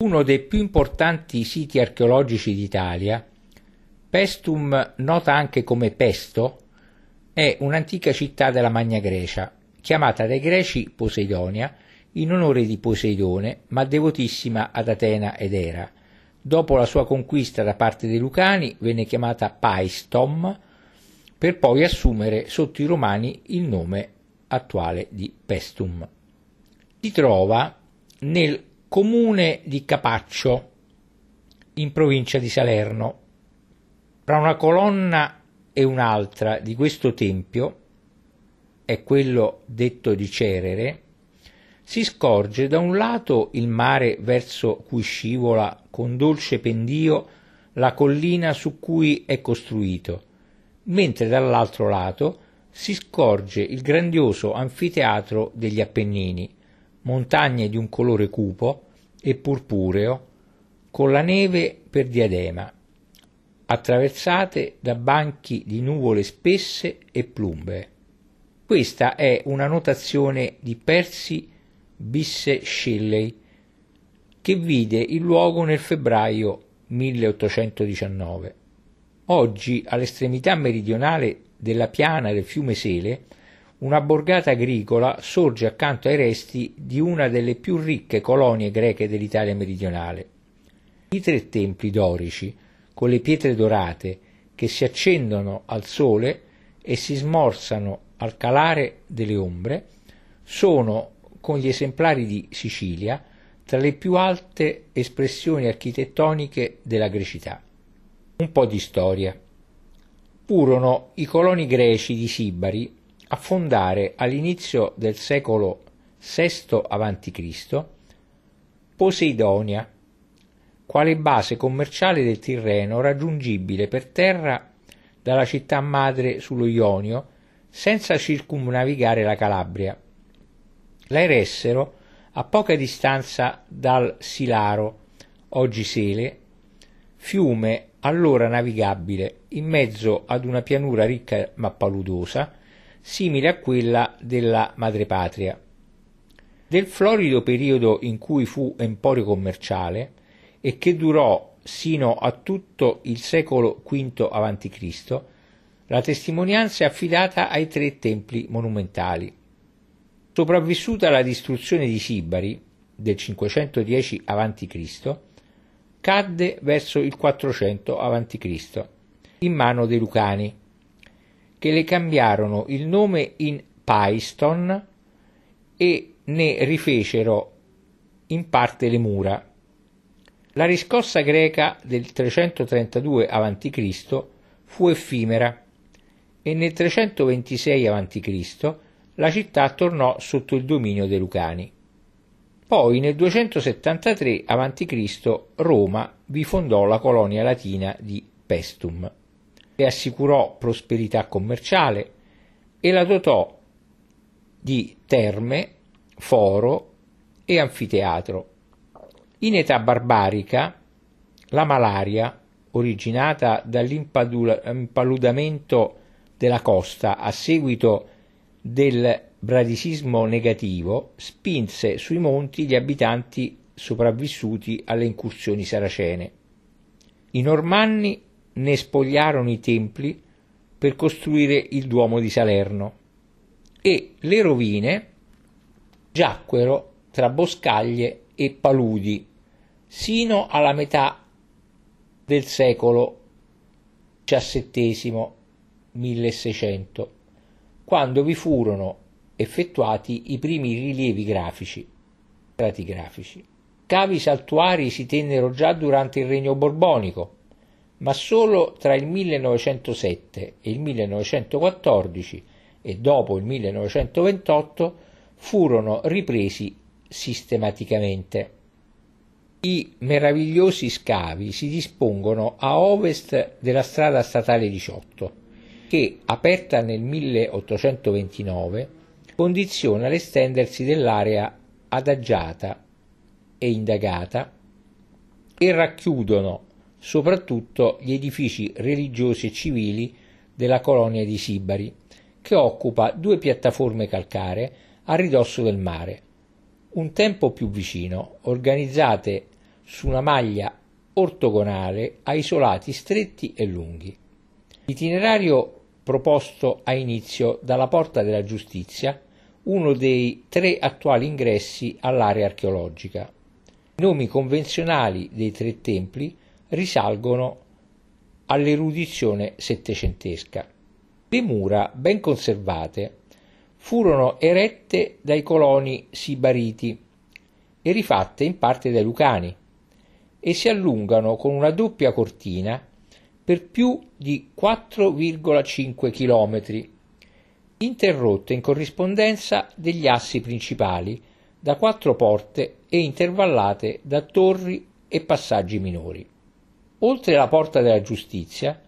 Uno dei più importanti siti archeologici d'Italia, Pestum, nota anche come Pesto, è un'antica città della Magna Grecia, chiamata dai greci Poseidonia in onore di Poseidone, ma devotissima ad Atena ed Era. Dopo la sua conquista da parte dei Lucani venne chiamata Paestom, per poi assumere sotto i Romani il nome attuale di Pestum. Si trova nel comune di Capaccio, in provincia di Salerno. Tra una colonna e un'altra di questo tempio, è quello detto di Cerere, si scorge da un lato il mare verso cui scivola con dolce pendio la collina su cui è costruito, mentre dall'altro lato si scorge il grandioso anfiteatro degli Appennini, montagne di un colore cupo e purpureo, con la neve per diadema, attraversate da banchi di nuvole spesse e plumbe. Questa è una notazione di Percy Bisse Shelley, che vide il luogo nel febbraio 1819. Oggi, all'estremità meridionale della piana del fiume Sele, una borgata agricola sorge accanto ai resti di una delle più ricche colonie greche dell'Italia meridionale. I tre templi dorici, con le pietre dorate, che si accendono al sole e si smorzano al calare delle ombre, sono, con gli esemplari di Sicilia, tra le più alte espressioni architettoniche della grecità. Un po' di storia. Furono i coloni greci di Sibari a fondare all'inizio del secolo VI a.C. Poseidonia, quale base commerciale del Tirreno raggiungibile per terra dalla città madre sullo Ionio senza circumnavigare la Calabria. La eressero a poca distanza dal Silaro, oggi Sele, fiume allora navigabile in mezzo ad una pianura ricca ma paludosa, simile a quella della madrepatria. Del florido periodo in cui fu emporio commerciale e che durò sino a tutto il secolo V a.C., la testimonianza è affidata ai tre templi monumentali. Sopravvissuta alla distruzione di Sibari del 510 a.C., cadde verso il 400 a.C. in mano dei Lucani, che le cambiarono il nome in Paiston e ne rifecero in parte le mura. La riscossa greca del 332 a.C. fu effimera e nel 326 a.C. la città tornò sotto il dominio dei Lucani. Poi nel 273 a.C. Roma vi fondò la colonia latina di Pestum le assicurò prosperità commerciale e la dotò di terme, foro e anfiteatro. In età barbarica la malaria, originata dall'impaludamento della costa a seguito del bradisismo negativo, spinse sui monti gli abitanti sopravvissuti alle incursioni saracene. I normanni ne spogliarono i templi per costruire il Duomo di Salerno e le rovine giacquero tra boscaglie e paludi sino alla metà del secolo XVII 1600, quando vi furono effettuati i primi rilievi grafici, stratigrafici. Cavi saltuari si tennero già durante il regno borbonico, ma solo tra il 1907 e il 1914 e dopo il 1928 furono ripresi sistematicamente. I meravigliosi scavi si dispongono a ovest della strada statale 18, che, aperta nel 1829, condiziona l'estendersi dell'area adagiata e indagata e racchiudono soprattutto gli edifici religiosi e civili della colonia di Sibari, che occupa due piattaforme calcaree a ridosso del mare, un tempo più vicino, organizzate su una maglia ortogonale a isolati stretti e lunghi. L'itinerario proposto a inizio dalla Porta della Giustizia, uno dei tre attuali ingressi all'area archeologica. I nomi convenzionali dei tre templi risalgono all'erudizione settecentesca. Le mura, ben conservate, furono erette dai coloni sibariti e rifatte in parte dai lucani e si allungano con una doppia cortina per più di 4,5 km, interrotte in corrispondenza degli assi principali da quattro porte e intervallate da torri e passaggi minori. Oltre la porta della giustizia,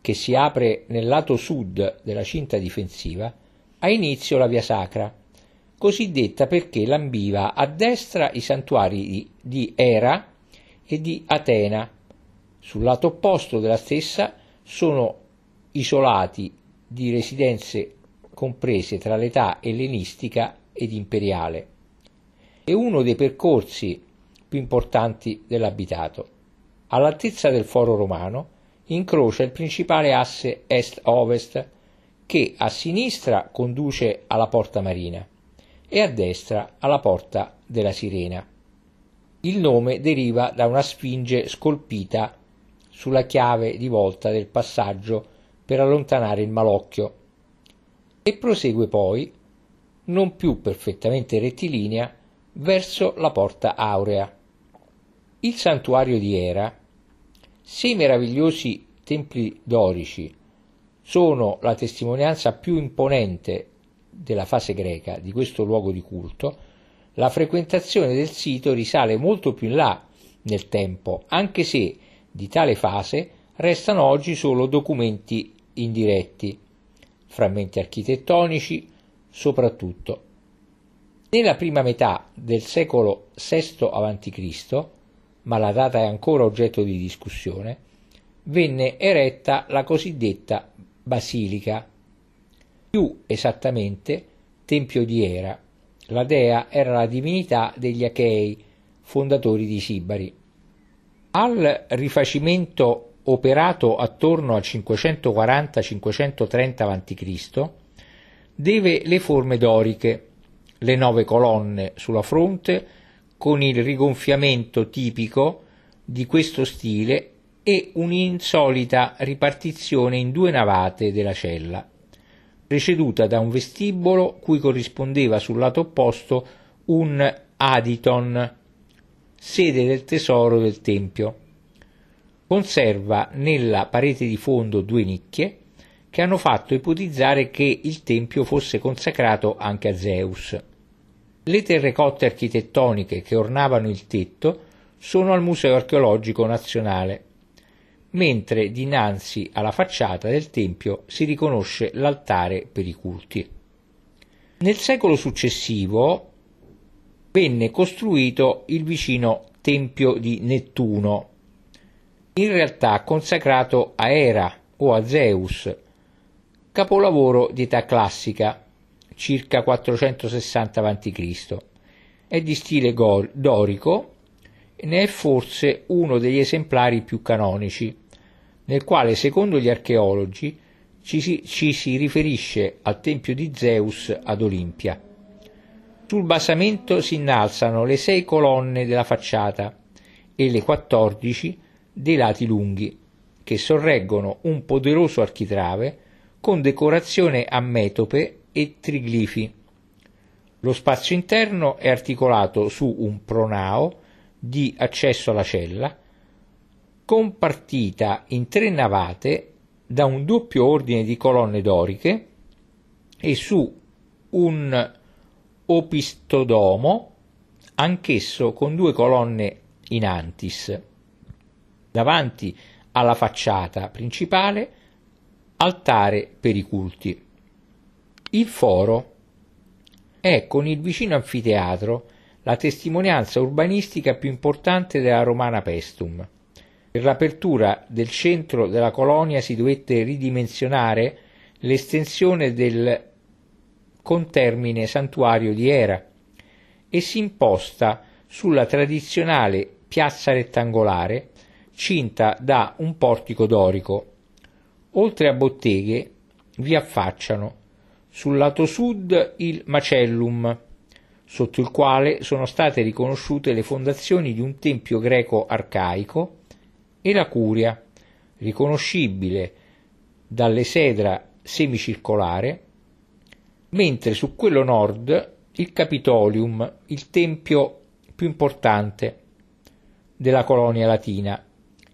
che si apre nel lato sud della cinta difensiva, ha inizio la via sacra, cosiddetta perché lambiva a destra i santuari di, Era e di Atena. Sul lato opposto della stessa sono isolati di residenze comprese tra l'età ellenistica ed imperiale. È uno dei percorsi più importanti dell'abitato. All'altezza del foro romano incrocia il principale asse est-ovest che a sinistra conduce alla porta marina e a destra alla porta della Sirena. Il nome deriva da una sfinge scolpita sulla chiave di volta del passaggio per allontanare il malocchio e prosegue poi, non più perfettamente rettilinea, verso la porta aurea. Il santuario di Era se i meravigliosi templi dorici sono la testimonianza più imponente della fase greca di questo luogo di culto, la frequentazione del sito risale molto più in là nel tempo, anche se di tale fase restano oggi solo documenti indiretti, frammenti architettonici soprattutto. Nella prima metà del secolo VI a.C., ma la data è ancora oggetto di discussione, venne eretta la cosiddetta basilica, più esattamente Tempio di Era. La dea era la divinità degli Achei, fondatori di Sibari. Al rifacimento operato attorno al 540-530 a.C., deve le forme doriche, le nove colonne sulla fronte, con il rigonfiamento tipico di questo stile e un'insolita ripartizione in due navate della cella, preceduta da un vestibolo cui corrispondeva sul lato opposto un aditon, sede del tesoro del tempio. Conserva nella parete di fondo due nicchie che hanno fatto ipotizzare che il tempio fosse consacrato anche a Zeus. Le terrecotte architettoniche che ornavano il tetto sono al Museo archeologico nazionale, mentre dinanzi alla facciata del tempio si riconosce l'altare per i culti. Nel secolo successivo venne costruito il vicino Tempio di Nettuno, in realtà consacrato a Era o a Zeus, capolavoro di età classica circa 460 a.C. È di stile dorico e ne è forse uno degli esemplari più canonici, nel quale, secondo gli archeologi, ci si, ci si riferisce al tempio di Zeus ad Olimpia. Sul basamento si innalzano le sei colonne della facciata e le quattordici dei lati lunghi, che sorreggono un poderoso architrave con decorazione a metope e triglifi. Lo spazio interno è articolato su un pronao di accesso alla cella, compartita in tre navate da un doppio ordine di colonne doriche e su un opistodomo, anch'esso con due colonne in antis. Davanti alla facciata principale, altare per i culti. Il foro è con il vicino anfiteatro la testimonianza urbanistica più importante della romana Pestum. Per l'apertura del centro della colonia si dovette ridimensionare l'estensione del contermine santuario di Era e si imposta sulla tradizionale piazza rettangolare cinta da un portico dorico. Oltre a botteghe vi affacciano sul lato sud il Macellum, sotto il quale sono state riconosciute le fondazioni di un tempio greco arcaico, e la Curia, riconoscibile dall'esedra semicircolare, mentre su quello nord il Capitolium, il tempio più importante della colonia latina,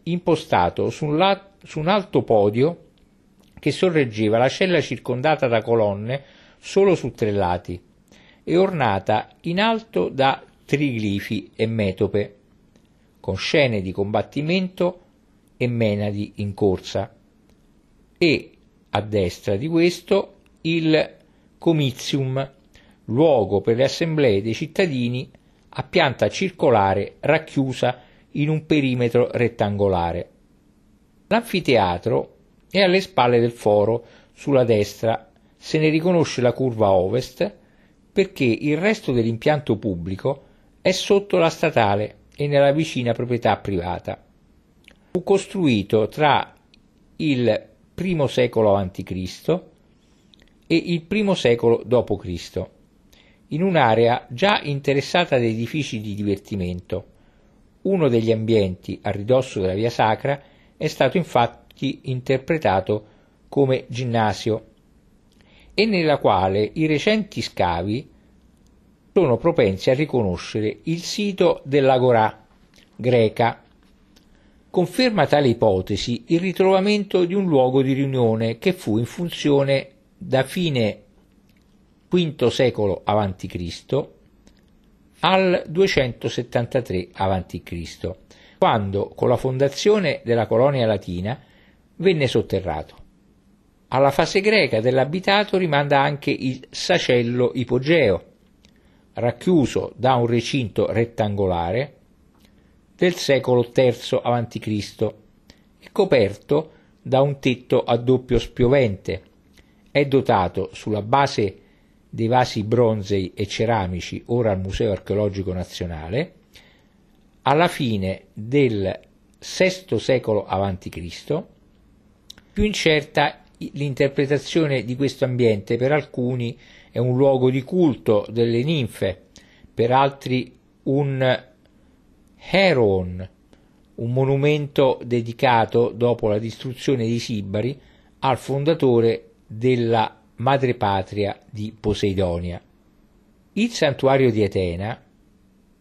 impostato su un, la- su un alto podio che sorreggeva la cella circondata da colonne solo su tre lati e ornata in alto da triglifi e metope, con scene di combattimento e menadi in corsa, e a destra di questo il comizium, luogo per le assemblee dei cittadini a pianta circolare racchiusa in un perimetro rettangolare. L'anfiteatro è alle spalle del foro, sulla destra se ne riconosce la curva ovest perché il resto dell'impianto pubblico è sotto la statale e nella vicina proprietà privata. Fu costruito tra il I secolo a.C. e il I secolo d.C., in un'area già interessata da edifici di divertimento. Uno degli ambienti a ridosso della via sacra è stato infatti interpretato come ginnasio e nella quale i recenti scavi sono propensi a riconoscere il sito dell'agorà greca Conferma tale ipotesi il ritrovamento di un luogo di riunione che fu in funzione da fine V secolo a.C. al 273 a.C., quando con la fondazione della colonia latina venne sotterrato. Alla fase greca dell'abitato rimanda anche il sacello ipogeo, racchiuso da un recinto rettangolare del secolo III a.C. e coperto da un tetto a doppio spiovente. È dotato sulla base dei vasi bronzei e ceramici ora al Museo archeologico nazionale alla fine del VI secolo a.C. Più incerta l'interpretazione di questo ambiente, per alcuni è un luogo di culto delle ninfe, per altri un Heron, un monumento dedicato dopo la distruzione di Sibari al fondatore della madrepatria di Poseidonia. Il santuario di Atena,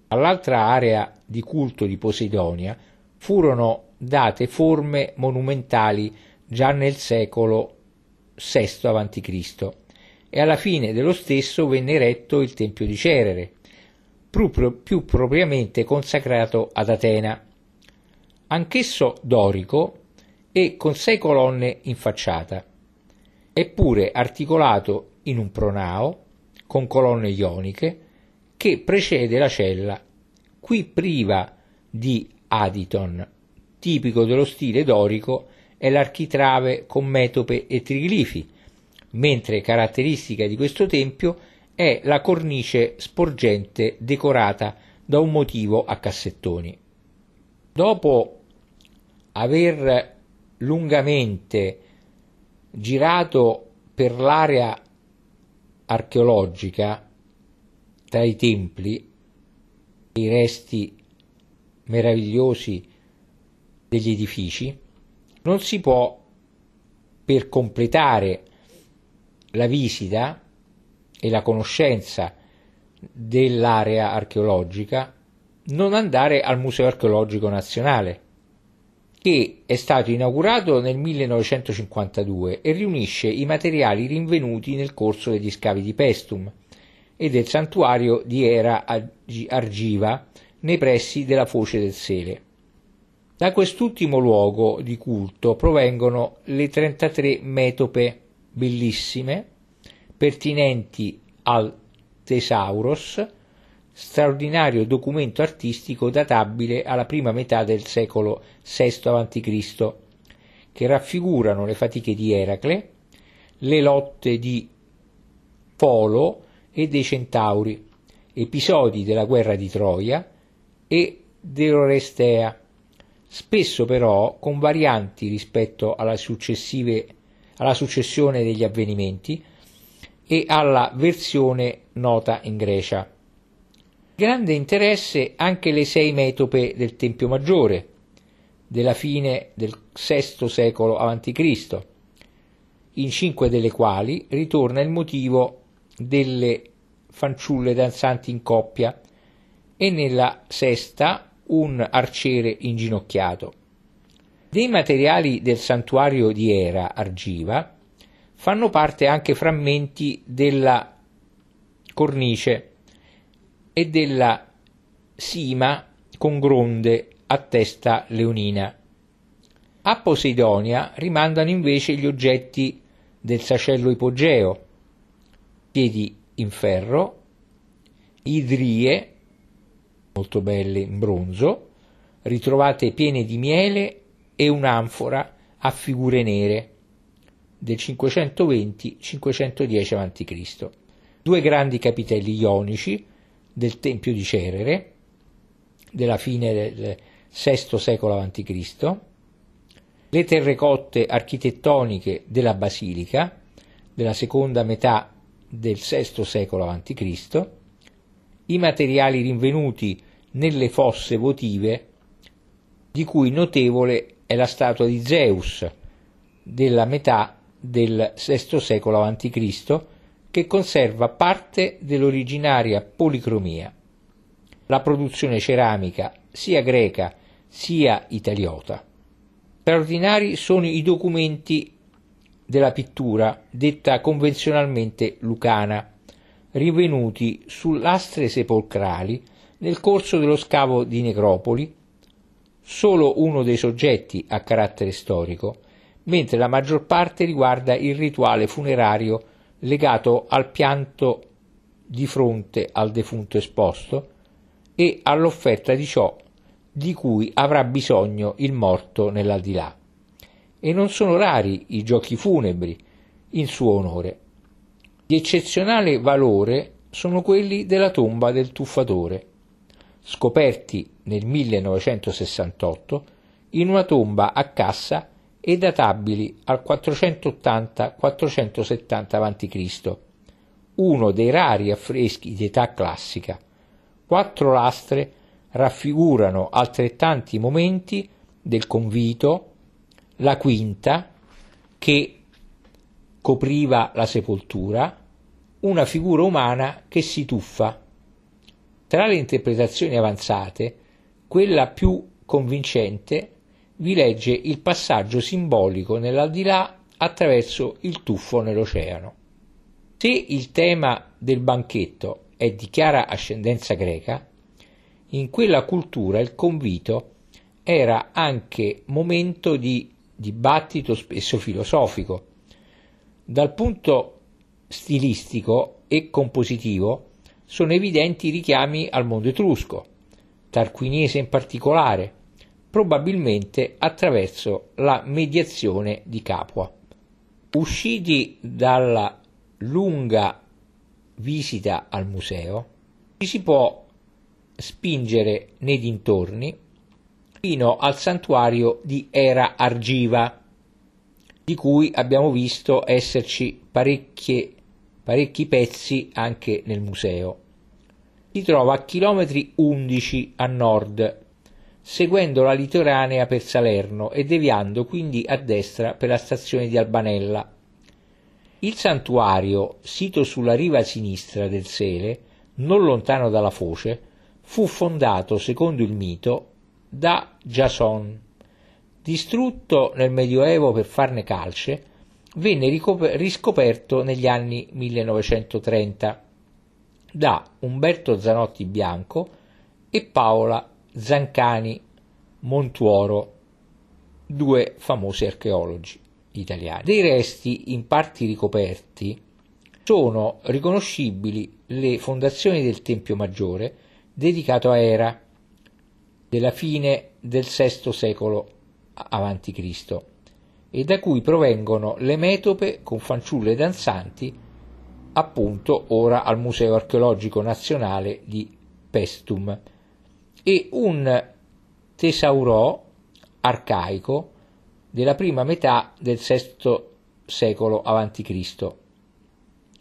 all'altra area di culto di Poseidonia, furono date forme monumentali già nel secolo VI a.C. e alla fine dello stesso venne eretto il Tempio di Cerere, più propriamente consacrato ad Atena, anch'esso dorico e con sei colonne in facciata, eppure articolato in un pronao con colonne ioniche che precede la cella, qui priva di aditon, tipico dello stile dorico è l'architrave con metope e triglifi, mentre caratteristica di questo tempio è la cornice sporgente decorata da un motivo a cassettoni. Dopo aver lungamente girato per l'area archeologica tra i templi, i resti meravigliosi degli edifici, non si può, per completare la visita, e la conoscenza dell'area archeologica, non andare al Museo archeologico nazionale, che è stato inaugurato nel 1952 e riunisce i materiali rinvenuti nel corso degli scavi di Pestum e del santuario di Era Argiva nei pressi della Foce del Sele. Da quest'ultimo luogo di culto provengono le 33 metope bellissime pertinenti al Tesauros, straordinario documento artistico databile alla prima metà del secolo VI a.C., che raffigurano le fatiche di Eracle, le lotte di Polo e dei Centauri, episodi della guerra di Troia e dell'Orestea, spesso però con varianti rispetto alla, alla successione degli avvenimenti e alla versione nota in Grecia. Grande interesse anche le sei metope del Tempio Maggiore, della fine del VI secolo a.C., in cinque delle quali ritorna il motivo delle fanciulle danzanti in coppia e nella sesta un arciere inginocchiato. Dei materiali del santuario di Era Argiva fanno parte anche frammenti della cornice e della sima con gronde a testa leonina. A Poseidonia rimandano invece gli oggetti del sacello ipogeo, piedi in ferro, idrie, molto belle in bronzo, ritrovate piene di miele e un'anfora a figure nere del 520-510 a.C. Due grandi capitelli ionici del Tempio di Cerere della fine del VI secolo a.C., le terrecotte architettoniche della Basilica della seconda metà del VI secolo a.C., i materiali rinvenuti nelle fosse votive, di cui notevole è la statua di Zeus della metà del VI secolo a.C., che conserva parte dell'originaria policromia. La produzione ceramica, sia greca sia italiota. Straordinari sono i documenti della pittura, detta convenzionalmente lucana, rinvenuti su lastre sepolcrali nel corso dello scavo di necropoli, solo uno dei soggetti a carattere storico, mentre la maggior parte riguarda il rituale funerario legato al pianto di fronte al defunto esposto e all'offerta di ciò di cui avrà bisogno il morto nell'aldilà. E non sono rari i giochi funebri in suo onore. Di eccezionale valore sono quelli della tomba del tuffatore, scoperti nel 1968 in una tomba a cassa e databili al 480-470 a.C., uno dei rari affreschi di età classica. Quattro lastre raffigurano altrettanti momenti del convito, la quinta che copriva la sepoltura, una figura umana che si tuffa. Tra le interpretazioni avanzate, quella più convincente vi legge il passaggio simbolico nell'aldilà attraverso il tuffo nell'oceano. Se il tema del banchetto è di chiara ascendenza greca, in quella cultura il convito era anche momento di dibattito spesso filosofico. Dal punto stilistico e compositivo sono evidenti richiami al mondo etrusco, tarquiniese in particolare, probabilmente attraverso la mediazione di Capua. Usciti dalla lunga visita al museo, ci si può spingere nei dintorni fino al santuario di Era Argiva, di cui abbiamo visto esserci parecchi pezzi anche nel museo. Si trova a chilometri 11 a nord, seguendo la litoranea per Salerno e deviando quindi a destra per la stazione di Albanella. Il santuario, sito sulla riva sinistra del Sele, non lontano dalla foce, fu fondato, secondo il mito, da Jason. Distrutto nel Medioevo per farne calce, venne riscoperto negli anni 1930 da Umberto Zanotti Bianco e Paola Zancani Montuoro, due famosi archeologi italiani. Dei resti in parti ricoperti sono riconoscibili le fondazioni del Tempio Maggiore dedicato a Era della fine del VI secolo a.C. e da cui provengono le metope con fanciulle danzanti appunto ora al Museo archeologico nazionale di Pestum e un tesaurò arcaico della prima metà del VI secolo a.C.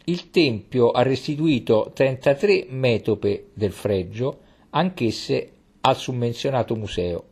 Il Tempio ha restituito 33 metope del fregio, anch'esse al summenzionato museo.